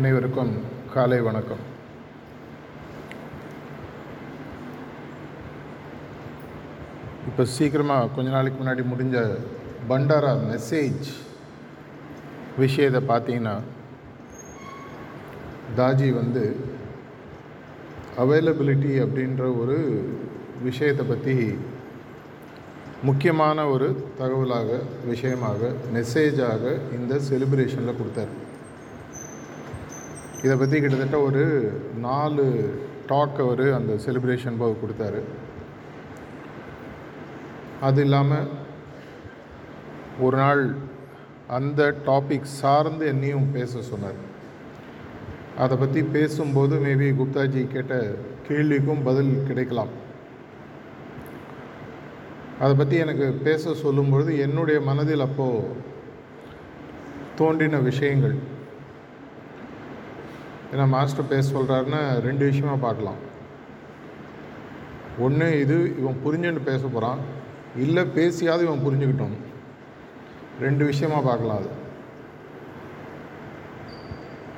அனைவருக்கும் காலை வணக்கம். இப்போ சீக்கிரமாக கொஞ்ச நாளைக்கு முன்னாடி முடிஞ்ச பண்டாரா மெசேஜ் விஷயத்தை பார்த்தீங்கன்னா தாஜி வந்து அவைலபிலிட்டி அப்படின்ற ஒரு விஷயத்தை பற்றி முக்கியமான ஒரு தகவலாக விஷயமாக மெசேஜாக இந்த செலிப்ரேஷனில் கொடுத்தாரு. இதை பற்றி கிட்டத்தட்ட ஒரு நாலு டாக் அவர் அந்த செலிப்ரேஷன் போது கொடுத்தாரு. அது இல்லாமல் ஒரு நாள் அந்த டாபிக் சார்ந்து என்னையும் பேச சொன்னார். அதை பற்றி பேசும்போது மேபி குப்தாஜி கேட்ட கேள்விக்கும் பதில் கிடைக்கலாம். அதை பற்றி எனக்கு பேச சொல்லும்பொழுது என்னுடைய மனதில் அப்போது தோன்றின விஷயங்கள். ஏன்னா மாஸ்டர் பேச சொல்கிறாருன்னு ரெண்டு விஷயமா பார்க்கலாம். ஒன்று இது இவன் புரிஞ்சுன்னு பேச போகிறான் இல்லை பேசியாவது இவன் புரிஞ்சுக்கிட்டோம். ரெண்டு விஷயமா பார்க்கலாம் அது.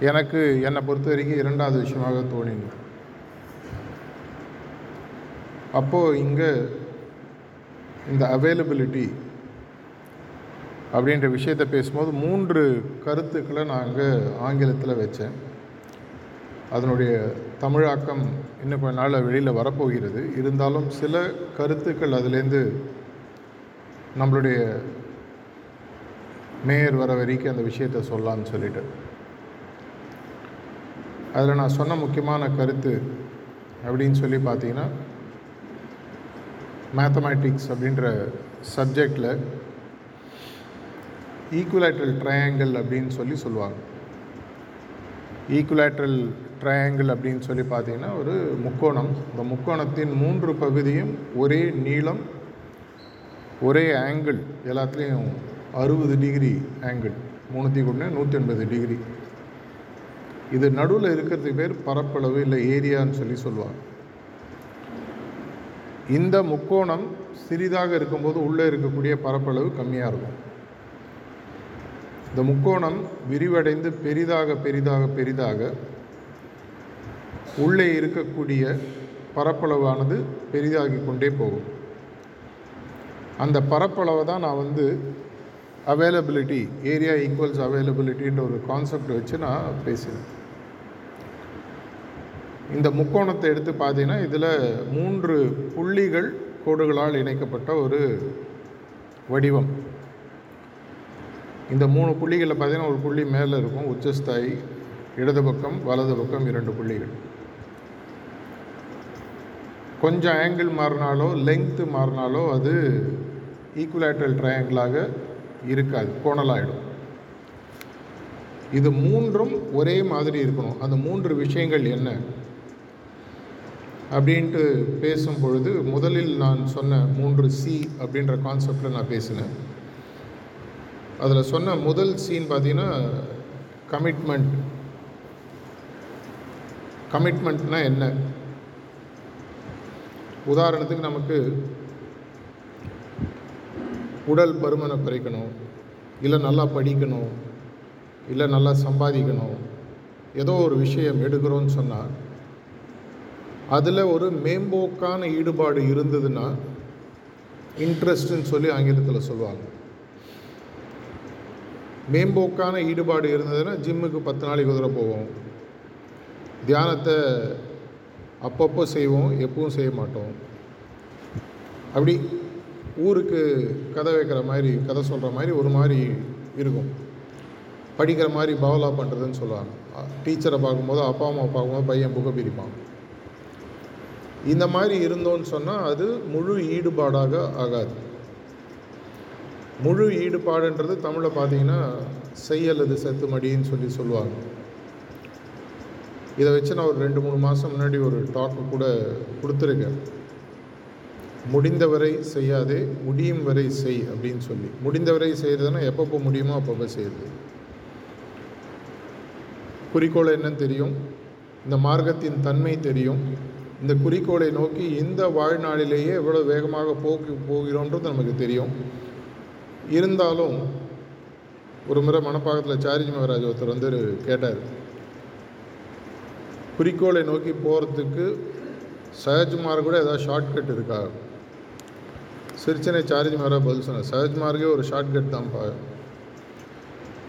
எனக்கு என்னை பொறுத்த வரைக்கும் இரண்டாவது விஷயமாக தோணிங்க அப்போது இங்கே இந்த அவைலபிலிட்டி அப்படின்ற விஷயத்தை பேசும்போது மூன்று கருத்துக்களை நான் அங்கே ஆங்கிலத்தில் வச்சேன். அதனுடைய தமிழாக்கம் இன்னும் கொஞ்ச நாளில் வெளியில் வரப்போகிறது. இருந்தாலும் சில கருத்துக்கள் அதுலேருந்து நம்மளுடைய மேயர் வர வரைக்கும் அந்த விஷயத்தை சொல்லலான்னு சொல்லிட்டு. அதில் நான் சொன்ன முக்கியமான கருத்து அப்படின்னு சொல்லி பார்த்தீங்கன்னா மேத்தமேட்டிக்ஸ் அப்படின்ற சப்ஜெக்டில் ஈக்குவலேட்ரல் ட்ரையாங்கிள் அப்படின்னு சொல்லி சொல்லுவாங்க. ஈக்குலேட்ரல் ட்ரையாங்கிள் அப்படின்னு சொல்லி பார்த்தீங்கன்னா ஒரு முக்கோணம். இந்த முக்கோணத்தின் மூன்று பகுதியும் ஒரே நீளம் ஒரே ஆங்கிள் எல்லாத்துலேயும் அறுபது டிகிரி ஆங்கிள் மூணுத்தி கொண்டு நூற்றி எண்பது டிகிரி இது நடுவில் இருக்கிறதுக்கு பேர் பரப்பளவு இல்லை ஏரியான்னு சொல்லி சொல்லுவாங்க. இந்த முக்கோணம் சிறிதாக இருக்கும்போது உள்ளே இருக்கக்கூடிய பரப்பளவு கம்மியாக இருக்கும். இந்த முக்கோணம் விரிவடைந்து பெரிதாக பெரிதாக பெரிதாக உள்ளே இருக்கக்கூடிய பரப்பளவானது பெரிதாகி கொண்டே போகும். அந்த பரப்பளவை தான் நான் வந்து அவைலபிலிட்டி ஏரியா ஈக்குவல்ஸ் அவைலபிலிட்டின்ற ஒரு கான்செப்ட் வச்சு நான் பேசினேன். இந்த முக்கோணத்தை எடுத்து பார்த்தீங்கன்னா இதில் மூன்று புள்ளிகள் கோடுகளால் இணைக்கப்பட்ட ஒரு வடிவம். இந்த மூணு புள்ளிகளில் பார்த்தீங்கன்னா ஒரு புள்ளி மேலே இருக்கும் உச்சஸ்தாயி இடது பக்கம் வலது பக்கம் இரண்டு புள்ளிகள். கொஞ்சம் ஆங்கிள் மாறினாலோ லெங்க்த்து மாறினாலோ அது ஈக்குவலேட்டல் ட்ரையாங்கிளாக இருக்காது கோணலாகிடும் இது மூன்றும் ஒரே மாதிரி இருக்கணும். அந்த மூன்று விஷயங்கள் என்ன? அப்படின்ட்டு பேசும் பொழுது முதலில் நான் சொன்ன மூன்று சி அப்படின்ற கான்செப்டில் நான் பேசினேன். அதில் சொன்ன முதல் சீன் பார்த்தீங்கன்னா கமிட்மெண்ட் கமிட்மெண்ட்னா என்ன? உதாரணத்துக்கு நமக்கு உடல் பருமனை குறைக்கணும் இல்லை நல்லா படிக்கணும் இல்லை நல்லா சம்பாதிக்கணும் ஏதோ ஒரு விஷயம் எடுக்கிறோன்னு சொன்னால் அதில் ஒரு மேம்போக்கான ஈடுபாடு இருந்ததுன்னா இன்ட்ரெஸ்ட்டுன்னு சொல்லி ஆங்கிலத்தில் சொல்லுவாங்க. மேம்போக்கான ஈடுபாடு இருந்ததுன்னா ஜிம்முக்கு பத்து நாளைக்கு குதிரை போவோம். தியானத்தை அப்பப்போ செய்வோம் எப்பவும் செய்ய மாட்டோம். அப்படி ஊருக்கு கதை வைக்கிற மாதிரி கதை சொல்கிற மாதிரி ஒரு மாதிரி இருக்கும். படிக்கிற மாதிரி பவலா பண்ணுறதுன்னு சொல்லுவாங்க. டீச்சரை பார்க்கும்போது அப்பா அம்மா பார்க்கும்போது பையன் புகை பிரிப்பான். இந்த மாதிரி இருந்தோன்னு சொன்னால் அது முழு ஈடுபாடாக ஆகாது. முழு ஈடுபாடுன்றது தமிழில் பார்த்தீங்கன்னா செய் அல்லது செத்து மடின்னு சொல்லி சொல்லுவாங்க. இதை வச்சு நான் ஒரு ரெண்டு மூணு மாதம் முன்னாடி ஒரு டாக்கு கூட கொடுத்துருக்கேன். முடிந்தவரை செய்யாதே முடியும் வரை செய் அப்படின்னு சொல்லி. முடிந்தவரை செய்கிறதுனா எப்பப்போ முடியுமோ அப்பப்போ செய்யுது குறிக்கோள் என்னன்னு தெரியும். இந்த மார்க்கத்தின் தன்மை தெரியும். இந்த குறிக்கோளை நோக்கி இந்த வாழ்நாளிலேயே எவ்வளோ வேகமாக போக்கு போகிறோன்றது நமக்கு தெரியும். இருந்தாலும் ஒரு முறை மணப்பாக்கத்தில் சாரிஜி மகராஜ் ஒருத்தர் வந்து கேட்டார். குறிக்கோளை நோக்கி போகிறதுக்கு சஹஜ்மார் கூட ஏதாவது ஷார்ட்கட் இருக்கா? சிரிச்சனை சாரிஜி மாரா பதில் சொன்னார். சஹஜ்மார்க்கே ஒரு ஷார்ட்கட் தான்ப்பா.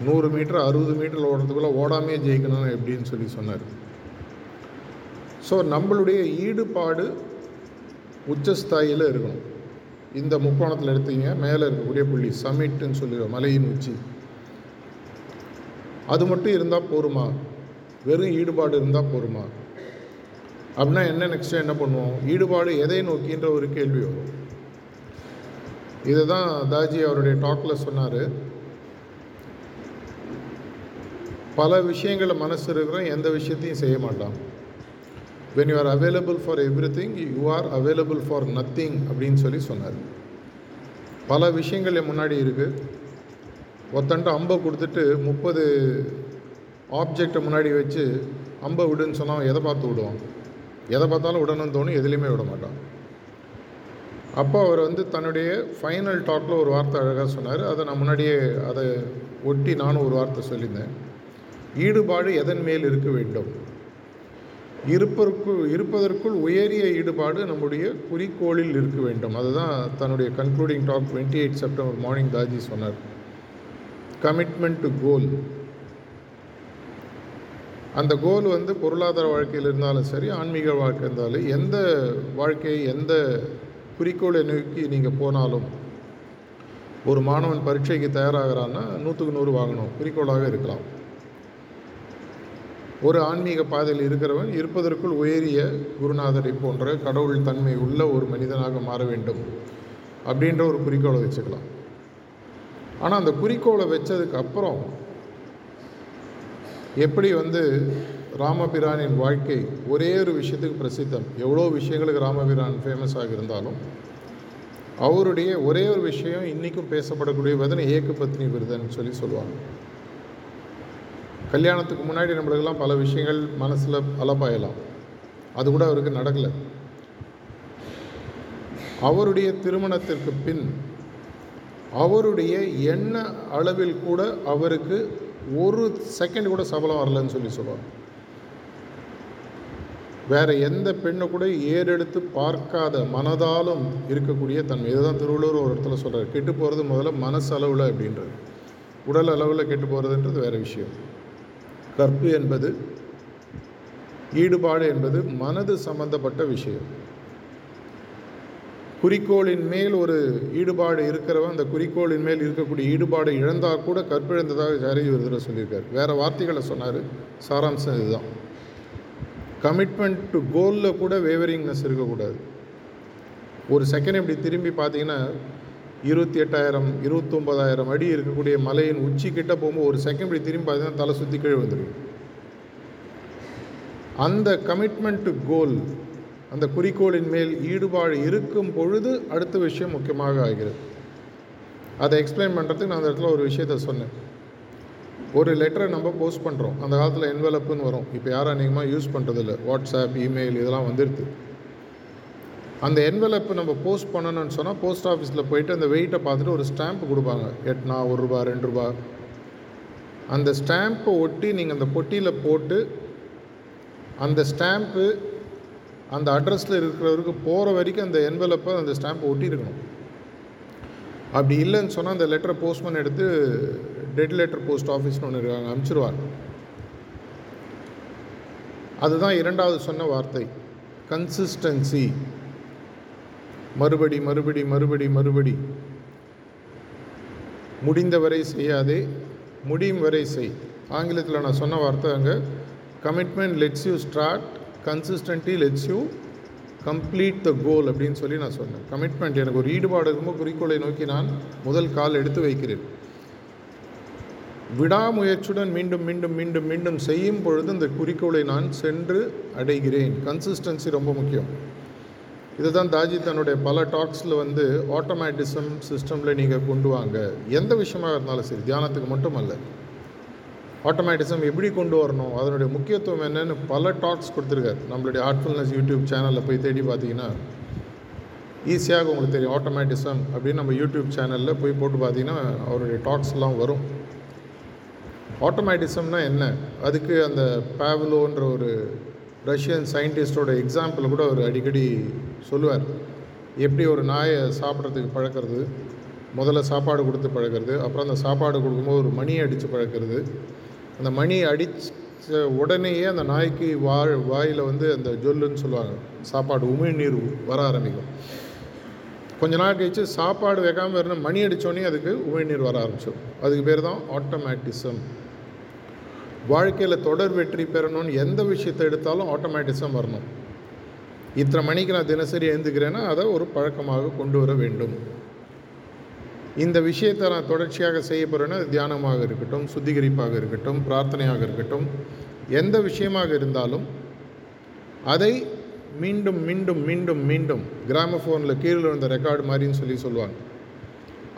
நூறு மீட்டர் அறுபது மீட்டர் ஓடுறதுக்குள்ளே ஓடாமே ஜெயிக்கணும் எப்படின்னு சொல்லி சொன்னார். ஸோ நம்மளுடைய ஈடுபாடு உச்சஸ்தாயில் இருக்கணும். இந்த முக்கோணத்தில் எடுத்தீங்க மேலே இருக்கக்கூடிய புள்ளி சமிட்டுன்னு சொல்லுவோம் மலையின் உச்சி. அது மட்டும் இருந்தால் போருமா? வெறும் ஈடுபாடு இருந்தால் போருமா? அப்படின்னா என்ன நெக்ஸ்ட்டு என்ன பண்ணுவோம்? ஈடுபாடு எதை நோக்கின்ற ஒரு கேள்வி வரும். இதை தான் தாஜி அவருடைய டாக்கில் சொன்னார். பல விஷயங்களை மனசு இருக்கிறோம் எந்த விஷயத்தையும் செய்ய மாட்டான். When you are available for everything you are available for nothing அப்படின்னு சொல்லி சொன்னார். பல விஷயங்கள் என் முன்னாடி இருக்குது ஒத்தன்ட்டு அம்பை கொடுத்துட்டு முப்பது ஆப்ஜெக்டை முன்னாடி வச்சு அம்பை விடுன்னு சொன்னால் எதை பார்த்து விடுவான்? எதை பார்த்தாலும் விடணும்னு தோணும் எதுலேயுமே விட மாட்டான். அப்போ அவர் வந்து தன்னுடைய ஃபைனல் டாக்கில் ஒரு வார்த்தை அழகாக சொன்னார். அதை நான் முன்னாடியே அதை ஒட்டி நானும் ஒரு வார்த்தை சொல்லியிருந்தேன். ஈடுபாடு எதன் மேல் இருக்க வேண்டும்? இருப்பதற்குள் இருப்பதற்குள் உயரிய ஈடுபாடு நம்முடைய குறிக்கோளில் இருக்க வேண்டும். அதுதான் தன்னுடைய concluding talk twenty eight September morning Daaji சொன்னார். கமிட்மெண்ட் டு கோல் அந்த கோல் வந்து பொருளாதார வாழ்க்கையில் இருந்தாலும் சரி ஆன்மீக வாழ்க்கை இருந்தாலும் எந்த வாழ்க்கையை எந்த குறிக்கோளை நோக்கி நீங்கள் போனாலும் ஒரு மாணவன் பரீட்சைக்கு தயாராகிறான்னா நூற்றுக்கு நூறு வாங்கணும். குறிக்கோளாக இருக்கலாம். ஒரு ஆன்மீக பாதையில் இருக்கிறவன் இருப்பதற்குள் உயரிய குருநாதரை போன்ற கடவுள் தன்மை உள்ள ஒரு மனிதனாக மாற வேண்டும் அப்படின்ற ஒரு குறிக்கோளை வச்சுக்கலாம். ஆனால் அந்த குறிக்கோளை வச்சதுக்கு அப்புறம் எப்படி வந்து ராமபிரானின் வாழ்க்கை ஒரே ஒரு விஷயத்துக்கு பிரசித்தம்? எவ்வளோ விஷயங்களுக்கு ராமபிரான் ஃபேமஸாக இருந்தாலும் அவருடைய ஒரே ஒரு விஷயம் இன்றைக்கும் பேசப்படக்கூடிய விதனை ஏக்கு பத்னி விருதன் சொல்லி சொல்லுவாங்க. கல்யாணத்துக்கு முன்னாடி நம்மளுக்கெல்லாம் பல விஷயங்கள் மனசில் அலப்பாயலாம். அது கூட அவருக்கு நடக்கலை. அவருடைய திருமணத்திற்கு பின் அவருடைய எண்ண அளவில் கூட அவருக்கு ஒரு செகண்ட் கூட சபலம் வரலன்னு சொல்லி சொல்லுவார் வேறு எந்த பெண்ணை கூட ஏறெடுத்து பார்க்காத மனதாலும் இருக்கக்கூடிய தன்மை. இதுதான் திருவள்ளுவர் ஒரு இடத்துல சொல்கிறார் கெட்டு போகிறது முதல்ல மனசு அளவில் அப்படின்றது உடல் அளவில் கெட்டு போகிறதுன்றது வேறு விஷயம். கற்பு என்பது ஈடுபாடு என்பது மனது சம்பந்தப்பட்ட விஷயம். குறிக்கோளின் மேல் ஒரு ஈடுபாடு இருக்கிறவன் அந்த குறிக்கோளின் மேல் இருக்கக்கூடிய ஈடுபாடு இழந்தால் கூட கற்பிழந்ததாக ஜாரதி ஒரு சொல்லியிருக்கார். வேறு வார்த்தைகளை சொன்னார். சாராம்சம் இதுதான். கமிட்மெண்ட் டு கோலில் கூட வேவரிங்னஸ் இருக்கக்கூடாது. ஒரு செகண்ட் இப்படி திரும்பி பார்த்தீங்கன்னா இருபத்தி எட்டாயிரம் இருபத்தொம்பதாயிரம் அடி இருக்கக்கூடிய மலையின் உச்சிக்கிட்ட போகும்போது ஒரு செகண்ட் இப்படி திரும்பி பார்த்தீங்கன்னா தலை சுற்றி கீழே வந்துடும் அந்த கமிட்மெண்ட் டு கோல் அந்த குறிக்கோளின் மேல் ஈடுபாடு இருக்கும் பொழுது அடுத்த விஷயம் முக்கியமாக ஆகிறது. அதை எக்ஸ்பிளைன் பண்ணுறதுக்கு நான் அந்த இடத்துல ஒரு விஷயத்த சொன்னேன். ஒரு லெட்டரை நம்ம போஸ்ட் பண்ணுறோம் அந்த காலத்தில் என்வெலப்புன்னு வரும். இப்போ யாரும் அதிகமாக யூஸ் பண்ணுறதில்ல வாட்ஸ்அப் இமெயில் இதெல்லாம் வந்துடுது அந்த என்வலப்பு நம்ம போஸ்ட் பண்ணணும்னு சொன்னால் போஸ்ட் ஆஃபீஸில் போயிட்டு அந்த வெயிட்டை பார்த்துட்டு ஒரு ஸ்டாம்ப் கொடுப்பாங்க. எட்னா ஒரு ரூபா ரெண்டு ரூபா. அந்த ஸ்டாம்பை ஒட்டி நீங்கள் அந்த பொட்டியில் போட்டு அந்த ஸ்டாம்ப்பு அந்த அட்ரஸில் இருக்கிறவருக்கு போகிற வரைக்கும் அந்த என்வலப்பை அந்த ஸ்டாம்பை ஒட்டியிருக்கணும் அப்படி இல்லைன்னு சொன்னால் அந்த லெட்டரை போஸ்ட்மேன் எடுத்து டெட் லெட்டர் போஸ்ட் ஆஃபீஸ்னு ஒன்று இருக்காங்க அனுப்பிச்சிருவார். அதுதான் இரண்டாவது சொன்ன வார்த்தை. கன்சிஸ்டன்சி மறுபடி மறுபடி மறுபடி மறுபடி. முடிந்தவரை செய்யாதே முடியும் வரை செய். ஆங்கிலத்தில் நான் சொன்ன வார்த்தை அங்கே commitment let's you start consistently let's you complete the goal அப்படின்னு சொல்லி நான் சொன்னேன். கமிட்மெண்ட் எனக்கு ஒரு ஈடுபாடு இருக்கும்போது குறிக்கோளை நோக்கி நான் முதல் கால் எடுத்து வைக்கிறேன். விடாமுயற்சியுடன் மீண்டும் மீண்டும் மீண்டும் மீண்டும் செய்யும் பொழுது இந்த குறிக்கோளை நான் சென்று அடைகிறேன். கன்சிஸ்டன்சி ரொம்ப முக்கியம். இதுதான் தாஜி தன்னுடைய பல டாக்ஸில் வந்து ஆட்டோமேட்டிசம் சிஸ்டமில் நீங்கள் கொண்டு வாங்க. எந்த விஷயமாக இருந்தாலும் சரி தியானத்துக்கு மட்டும் அல்ல ஆட்டோமேட்டிசம் எப்படி கொண்டு வரணும்? அதனுடைய முக்கியத்துவம் என்னன்னு பல டாக்ஸ் கொடுத்துருக்காரு. நம்மளுடைய ஹார்ட்ஃபுல்னஸ் யூடியூப் சேனலில் போய் தேடி பார்த்தீங்கன்னா ஈஸியாக உங்களுக்கு தெரியும். ஆட்டோமேட்டிசம் அப்படின்னு நம்ம யூடியூப் சேனலில் போய் போட்டு பார்த்தீங்கன்னா அவருடைய டாக்ஸ்லாம் வரும். ஆட்டோமேட்டிசம்னா என்ன? அதுக்கு அந்த பேவலோன்ற ஒரு ரஷ்யன் சயின்டிஸ்டோட எக்ஸாம்பிள் கூட அவர் அடிக்கடி சொல்லுவார் எப்படி ஒரு நாயை சாப்பிட்றதுக்கு பழக்கிறது? முதல்ல சாப்பாடு கொடுத்து பழக்கிறது அப்புறம் அந்த சாப்பாடு கொடுக்கும்போது ஒரு மணியை அடித்து பழக்கிறது. அந்த மணி அடித்த உடனேயே அந்த நாய்க்கு வா வாயில் வந்து அந்த ஜொல்லுன்னு சொல்லுவாங்க சாப்பாடு உமிழ்நீர் வர ஆரம்பிக்கும். கொஞ்ச நாள் கழிச்சு சாப்பாடு வைக்காமல் இருந்தால் மணி அடித்தோடனே அதுக்கு உமிழ்நீர் வர ஆரம்பிச்சிடும். அதுக்கு பேர் தான் ஆட்டோமேட்டிசம். வாழ்க்கையில் தொடர் வெற்றி பெறணும்னு எந்த விஷயத்தை எடுத்தாலும் ஆட்டோமேட்டிசம் வரணும். இத்தனை மணிக்கு நான் தினசரி எழுந்துக்கிறேன்னா அதை ஒரு பழக்கமாக கொண்டு வர வேண்டும். இந்த விஷயத்தை நான் தொடர்ச்சியாக செய்ய போகிறேன்னா அது தியானமாக இருக்கட்டும் சுத்திகரிப்பாக இருக்கட்டும் பிரார்த்தனையாக இருக்கட்டும் எந்த விஷயமாக இருந்தாலும் அதை மீண்டும் மீண்டும் மீண்டும் மீண்டும் கிராமஃபோனில் கீழே விழுந்த ரெக்கார்டு மாதிரின்னு சொல்லி சொல்லுவாங்க.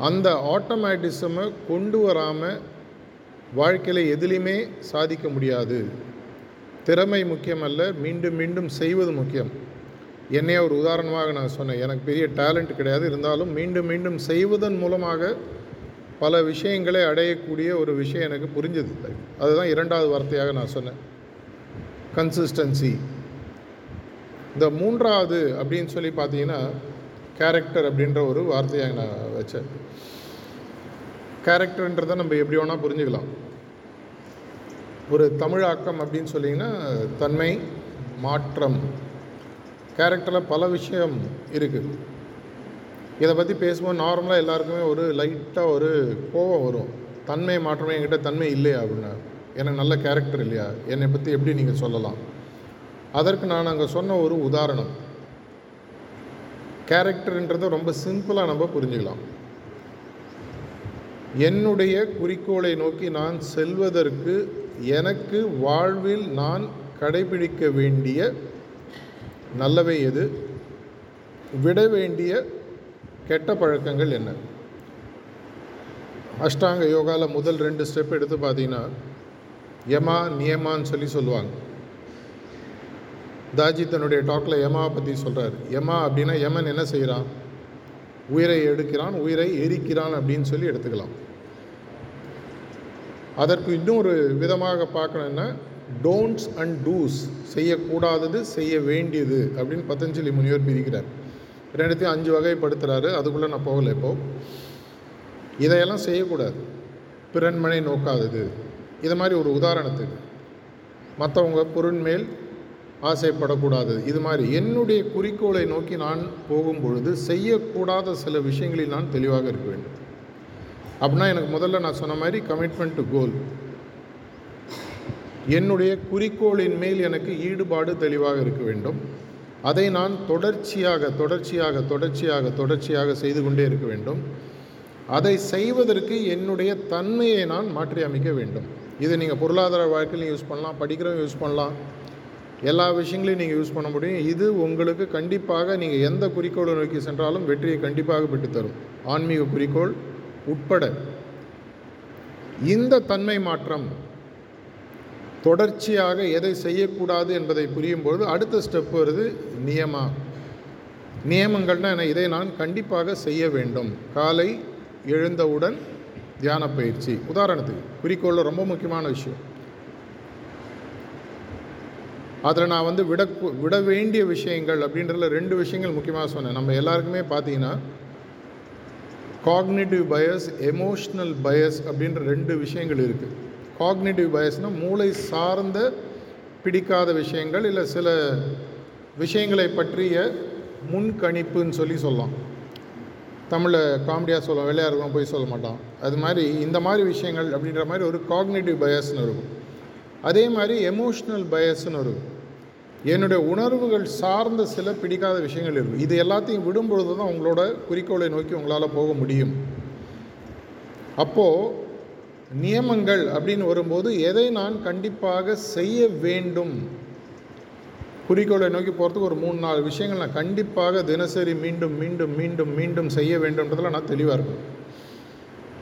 அந்த ஆட்டோமேட்டிசமை கொண்டு வராமல் வாழ்க்கையில் எதுலேயுமே சாதிக்க முடியாது. திறமை முக்கியமல்ல மீண்டும் மீண்டும் செய்வது முக்கியம். என்னையே ஒரு உதாரணமாக நான் சொன்னேன். எனக்கு பெரிய டேலண்ட் கிடையாது. இருந்தாலும் மீண்டும் மீண்டும் செய்வதன் மூலமாக பல விஷயங்களை அடையக்கூடிய ஒரு விஷயம் எனக்கு புரிஞ்சது. அதுதான் இரண்டாவது வார்த்தையாக நான் சொன்னேன். கன்சிஸ்டன்சி இந்த மூன்றாவது அப்படின்னு சொல்லி பார்த்தீங்கன்னா கேரக்டர் அப்படின்ற ஒரு வார்த்தையாக நான் வச்சேன். கேரக்டர்ன்றதை நம்ம எப்படி வேணால் புரிஞ்சுக்கலாம். ஒரு தமிழாக்கம் அப்படின்னு சொல்லிங்கன்னா தன்மை மாற்றம். கேரக்டரில் பல விஷயம் இருக்குது இதை பற்றி பேசும்போது நார்மலாக எல்லாருக்குமே ஒரு லைட்டாக ஒரு கோபம் வரும். தன்மை மாற்றமே என்கிட்ட தன்மை இல்லையா அப்படின்னா? எனக்கு நல்ல கேரக்டர் இல்லையா? என்னை பற்றி எப்படி நீங்கள் சொல்லலாம்? அதற்கு நான் அங்கே சொன்ன ஒரு உதாரணம். கேரக்டர்ன்றதை ரொம்ப சிம்பிளாக நம்ம புரிஞ்சுக்கலாம். என்னுடைய குறிக்கோளை நோக்கி நான் செல்வதற்கு எனக்கு வாழ்வில் நான் கடைபிடிக்க வேண்டிய நல்லவை எது? விட வேண்டிய கெட்ட பழக்கங்கள் என்ன? அஷ்டாங்க யோகாவில் முதல் ரெண்டு ஸ்டெப் எடுத்து பார்த்தீங்கன்னா யமா நியமான்னு சொல்லி சொல்லுவாங்க. தாஜி தன்னுடைய டாக்கில் யமாவை பற்றி சொல்கிறார் யமா அப்படின்னா யமன் என்ன செய்கிறான் உயிரை எடுக்கிறான் உயிரை எரிக்கிறான் அப்படின்னு சொல்லி எடுத்துக்கலாம். அதற்கு இன்னொரு விதமாக பார்க்கணுன்னா டோன்ட்ஸ் அண்ட் டூஸ் செய்யக்கூடாதது செய்ய வேண்டியது அப்படின்னு பதஞ்சலி முனிவர் பிரிக்கிறார். ரெண்டுத்தையும் அஞ்சு வகைப்படுத்துகிறாரு அதுக்குள்ளே நான் போகலை இப்போது இதையெல்லாம் செய்யக்கூடாது. பிறன்மனை நோக்காதது. இது மாதிரி ஒரு உதாரணத்துக்கு. மற்றவங்க பொருண்மேல் ஆசைப்படக்கூடாது. இது மாதிரி என்னுடைய குறிக்கோளை நோக்கி நான் போகும் பொழுது செய்யக்கூடாத சில விஷயங்களில் நான் தெளிவாக இருக்க வேண்டும். அப்படின்னா எனக்கு முதல்ல நான் சொன்ன மாதிரி கமிட்மெண்ட் டு கோல் என்னுடைய குறிக்கோளின் மேல் எனக்கு ஈடுபாடு தெளிவாக இருக்க வேண்டும். அதை நான் தொடர்ச்சியாக தொடர்ச்சியாக தொடர்ச்சியாக தொடர்ச்சியாக செய்து கொண்டே இருக்க வேண்டும். அதை செய்வதற்கு என்னுடைய தன்மையை நான் மாற்றி அமைக்க வேண்டும். இதை நீங்கள் பொருளாதார வாழ்க்கையிலையும் யூஸ் பண்ணலாம் படிக்கிறவங்க யூஸ் பண்ணலாம். எல்லா விஷயங்களையும் நீங்கள் யூஸ் பண்ண முடியும். இது உங்களுக்கு கண்டிப்பாக நீங்கள் எந்த குறிக்கோளை நோக்கி சென்றாலும் வெற்றியை கண்டிப்பாக பெற்றுத்தரும். ஆன்மீக குறிக்கோள் உட்பட. இந்த தன்மை மாற்றம் தொடர்ச்சியாக எதை செய்யக்கூடாது என்பதை புரியும் பொழுது அடுத்த ஸ்டெப் வருது நியமா. நியமங்கள்னால் என்ன? இதை நான் கண்டிப்பாக செய்ய வேண்டும். காலை எழுந்தவுடன் தியான பயிற்சி. உதாரணத்துக்கு குறிக்கோளில் ரொம்ப முக்கியமான விஷயம். அதில் நான் வந்து விட விட வேண்டிய விஷயங்கள் அப்படின்றதுல ரெண்டு விஷயங்கள் முக்கியமாக சொன்னேன். நம்ம எல்லாருக்குமே பார்த்தீங்கன்னா காக்னேட்டிவ் பயஸ் எமோஷ்னல் பயஸ் அப்படின்ற ரெண்டு விஷயங்கள் இருக்குது காக்னேட்டிவ் பயஸ்னால் மூளை சார்ந்த பிடிக்காத விஷயங்கள் இல்லை சில விஷயங்களை பற்றிய முன்கணிப்புன்னு சொல்லி சொல்லலாம். தமிழில் காமெடியாக சொல்லுவோம் வெள்ளையாக போய் சொல்ல மாட்டான். அது மாதிரி இந்த மாதிரி விஷயங்கள் அப்படின்ற மாதிரி ஒரு காக்னேட்டிவ் பயஸ்னு இருக்கும். அதே மாதிரி எமோஷ்னல் பயஸ்னு இருக்கும். என்னுடைய உணர்வுகள் சார்ந்த சில பிடிக்காத விஷயங்கள் இருக்கும். இது எல்லாத்தையும் விடும்பொழுது தான் உங்களோட குறிக்கோளை நோக்கி உங்களால் போக முடியும். அப்போது நியமங்கள் அப்படின்னு வரும்போது எதை நான் கண்டிப்பாக செய்ய வேண்டும்? குறிக்கோளை நோக்கி போகிறதுக்கு ஒரு மூணு நாலு விஷயங்கள் நான் கண்டிப்பாக தினசரி மீண்டும் மீண்டும் மீண்டும் மீண்டும் செய்ய வேண்டும்ன்றதில் நான் தெளிவாக இருக்கணும்.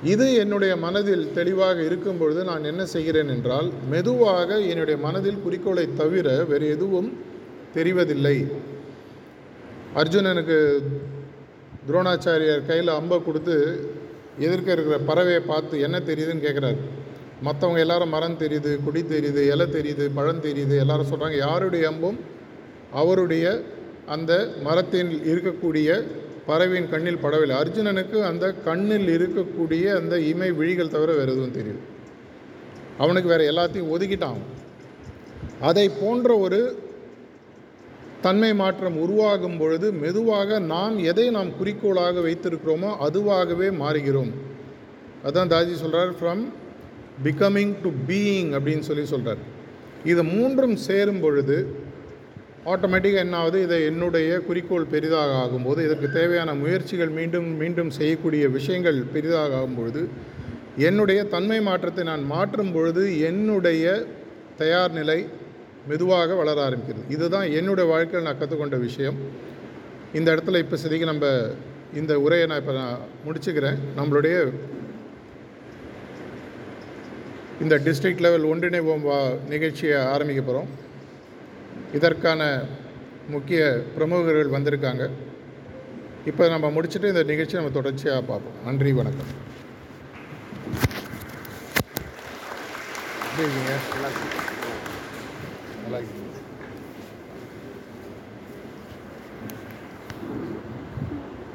இது என்னுடைய மனதில் தெளிவாக இருக்கும் பொழுது நான் என்ன செய்கிறேன் என்றால் மெதுவாக என்னுடைய மனதில் குறிக்கோளை தவிர வேறு எதுவும் தெரிவதில்லை. அர்ஜுனனுக்கு துரோணாச்சாரியார் கையில் அம்பை கொடுத்து எதிர்க்க இருக்கிற பறவையை பார்த்து என்ன தெரியுதுன்னு கேட்குறாரு மற்றவங்க எல்லாரும் மரம் தெரியுது கொடி தெரியுது இலை தெரியுது பழம் தெரியுது எல்லாரும் சொல்கிறாங்க யாருடைய அம்பும்? அவருடைய அந்த மரத்தில் இருக்கக்கூடிய பறவையின் கண்ணில் படவில்லை. அர்ஜுனனுக்கு அந்த கண்ணில் இருக்கக்கூடிய அந்த இமை விழிகள் தவிர வேறு எதுவும் தெரியுது அவனுக்கு வேறு எல்லாத்தையும் ஒதுக்கிட்டான். அதை போன்ற ஒரு தன்மை மாற்றம் உருவாகும் பொழுது மெதுவாக நாம் எதை நாம் குறிக்கோளாக வைத்திருக்கிறோமோ அதுவாகவே மாறுகிறோம். அதான் தாஜி சொல்கிறார் ஃப்ரம் பிகமிங் டு பீயிங் அப்படின்னு சொல்லி சொல்கிறார் இது மூன்றும் சேரும் பொழுது ஆட்டோமேட்டிக்காக என்ன ஆகுது? இதை என்னுடைய குறிக்கோள் பெரிதாக ஆகும்போது இதற்கு தேவையான முயற்சிகள் மீண்டும் மீண்டும் செய்யக்கூடிய விஷயங்கள் பெரிதாக ஆகும்பொழுது என்னுடைய தன்மை மாற்றத்தை நான் மாற்றும் பொழுது என்னுடைய தயார் நிலை மெதுவாக வளர ஆரம்பிக்கிறது. இதுதான் என்னுடைய வாழ்க்கையில் நான் கற்றுக்கொண்ட விஷயம். இந்த இடத்துல இப்போ சரிக்கு நம்ம இந்த உரையை நான் இப்போ நான் முடிச்சுக்கிறேன். நம்மளுடைய இந்த டிஸ்ட்ரிக்ட் லெவல் ஒன்றிணைவோம் வா நிகழ்ச்சியை ஆரம்பிக்க போகிறோம் இதற்கான முக்கிய பிரமுகர்கள் வந்திருக்காங்க. இப்போ நம்ம முடிச்சுட்டு இந்த நிகழ்ச்சியை நம்ம தொடர்ச்சியாக பார்ப்போம். நன்றி வணக்கம். Thank you. நல்லா இருக்கீங்க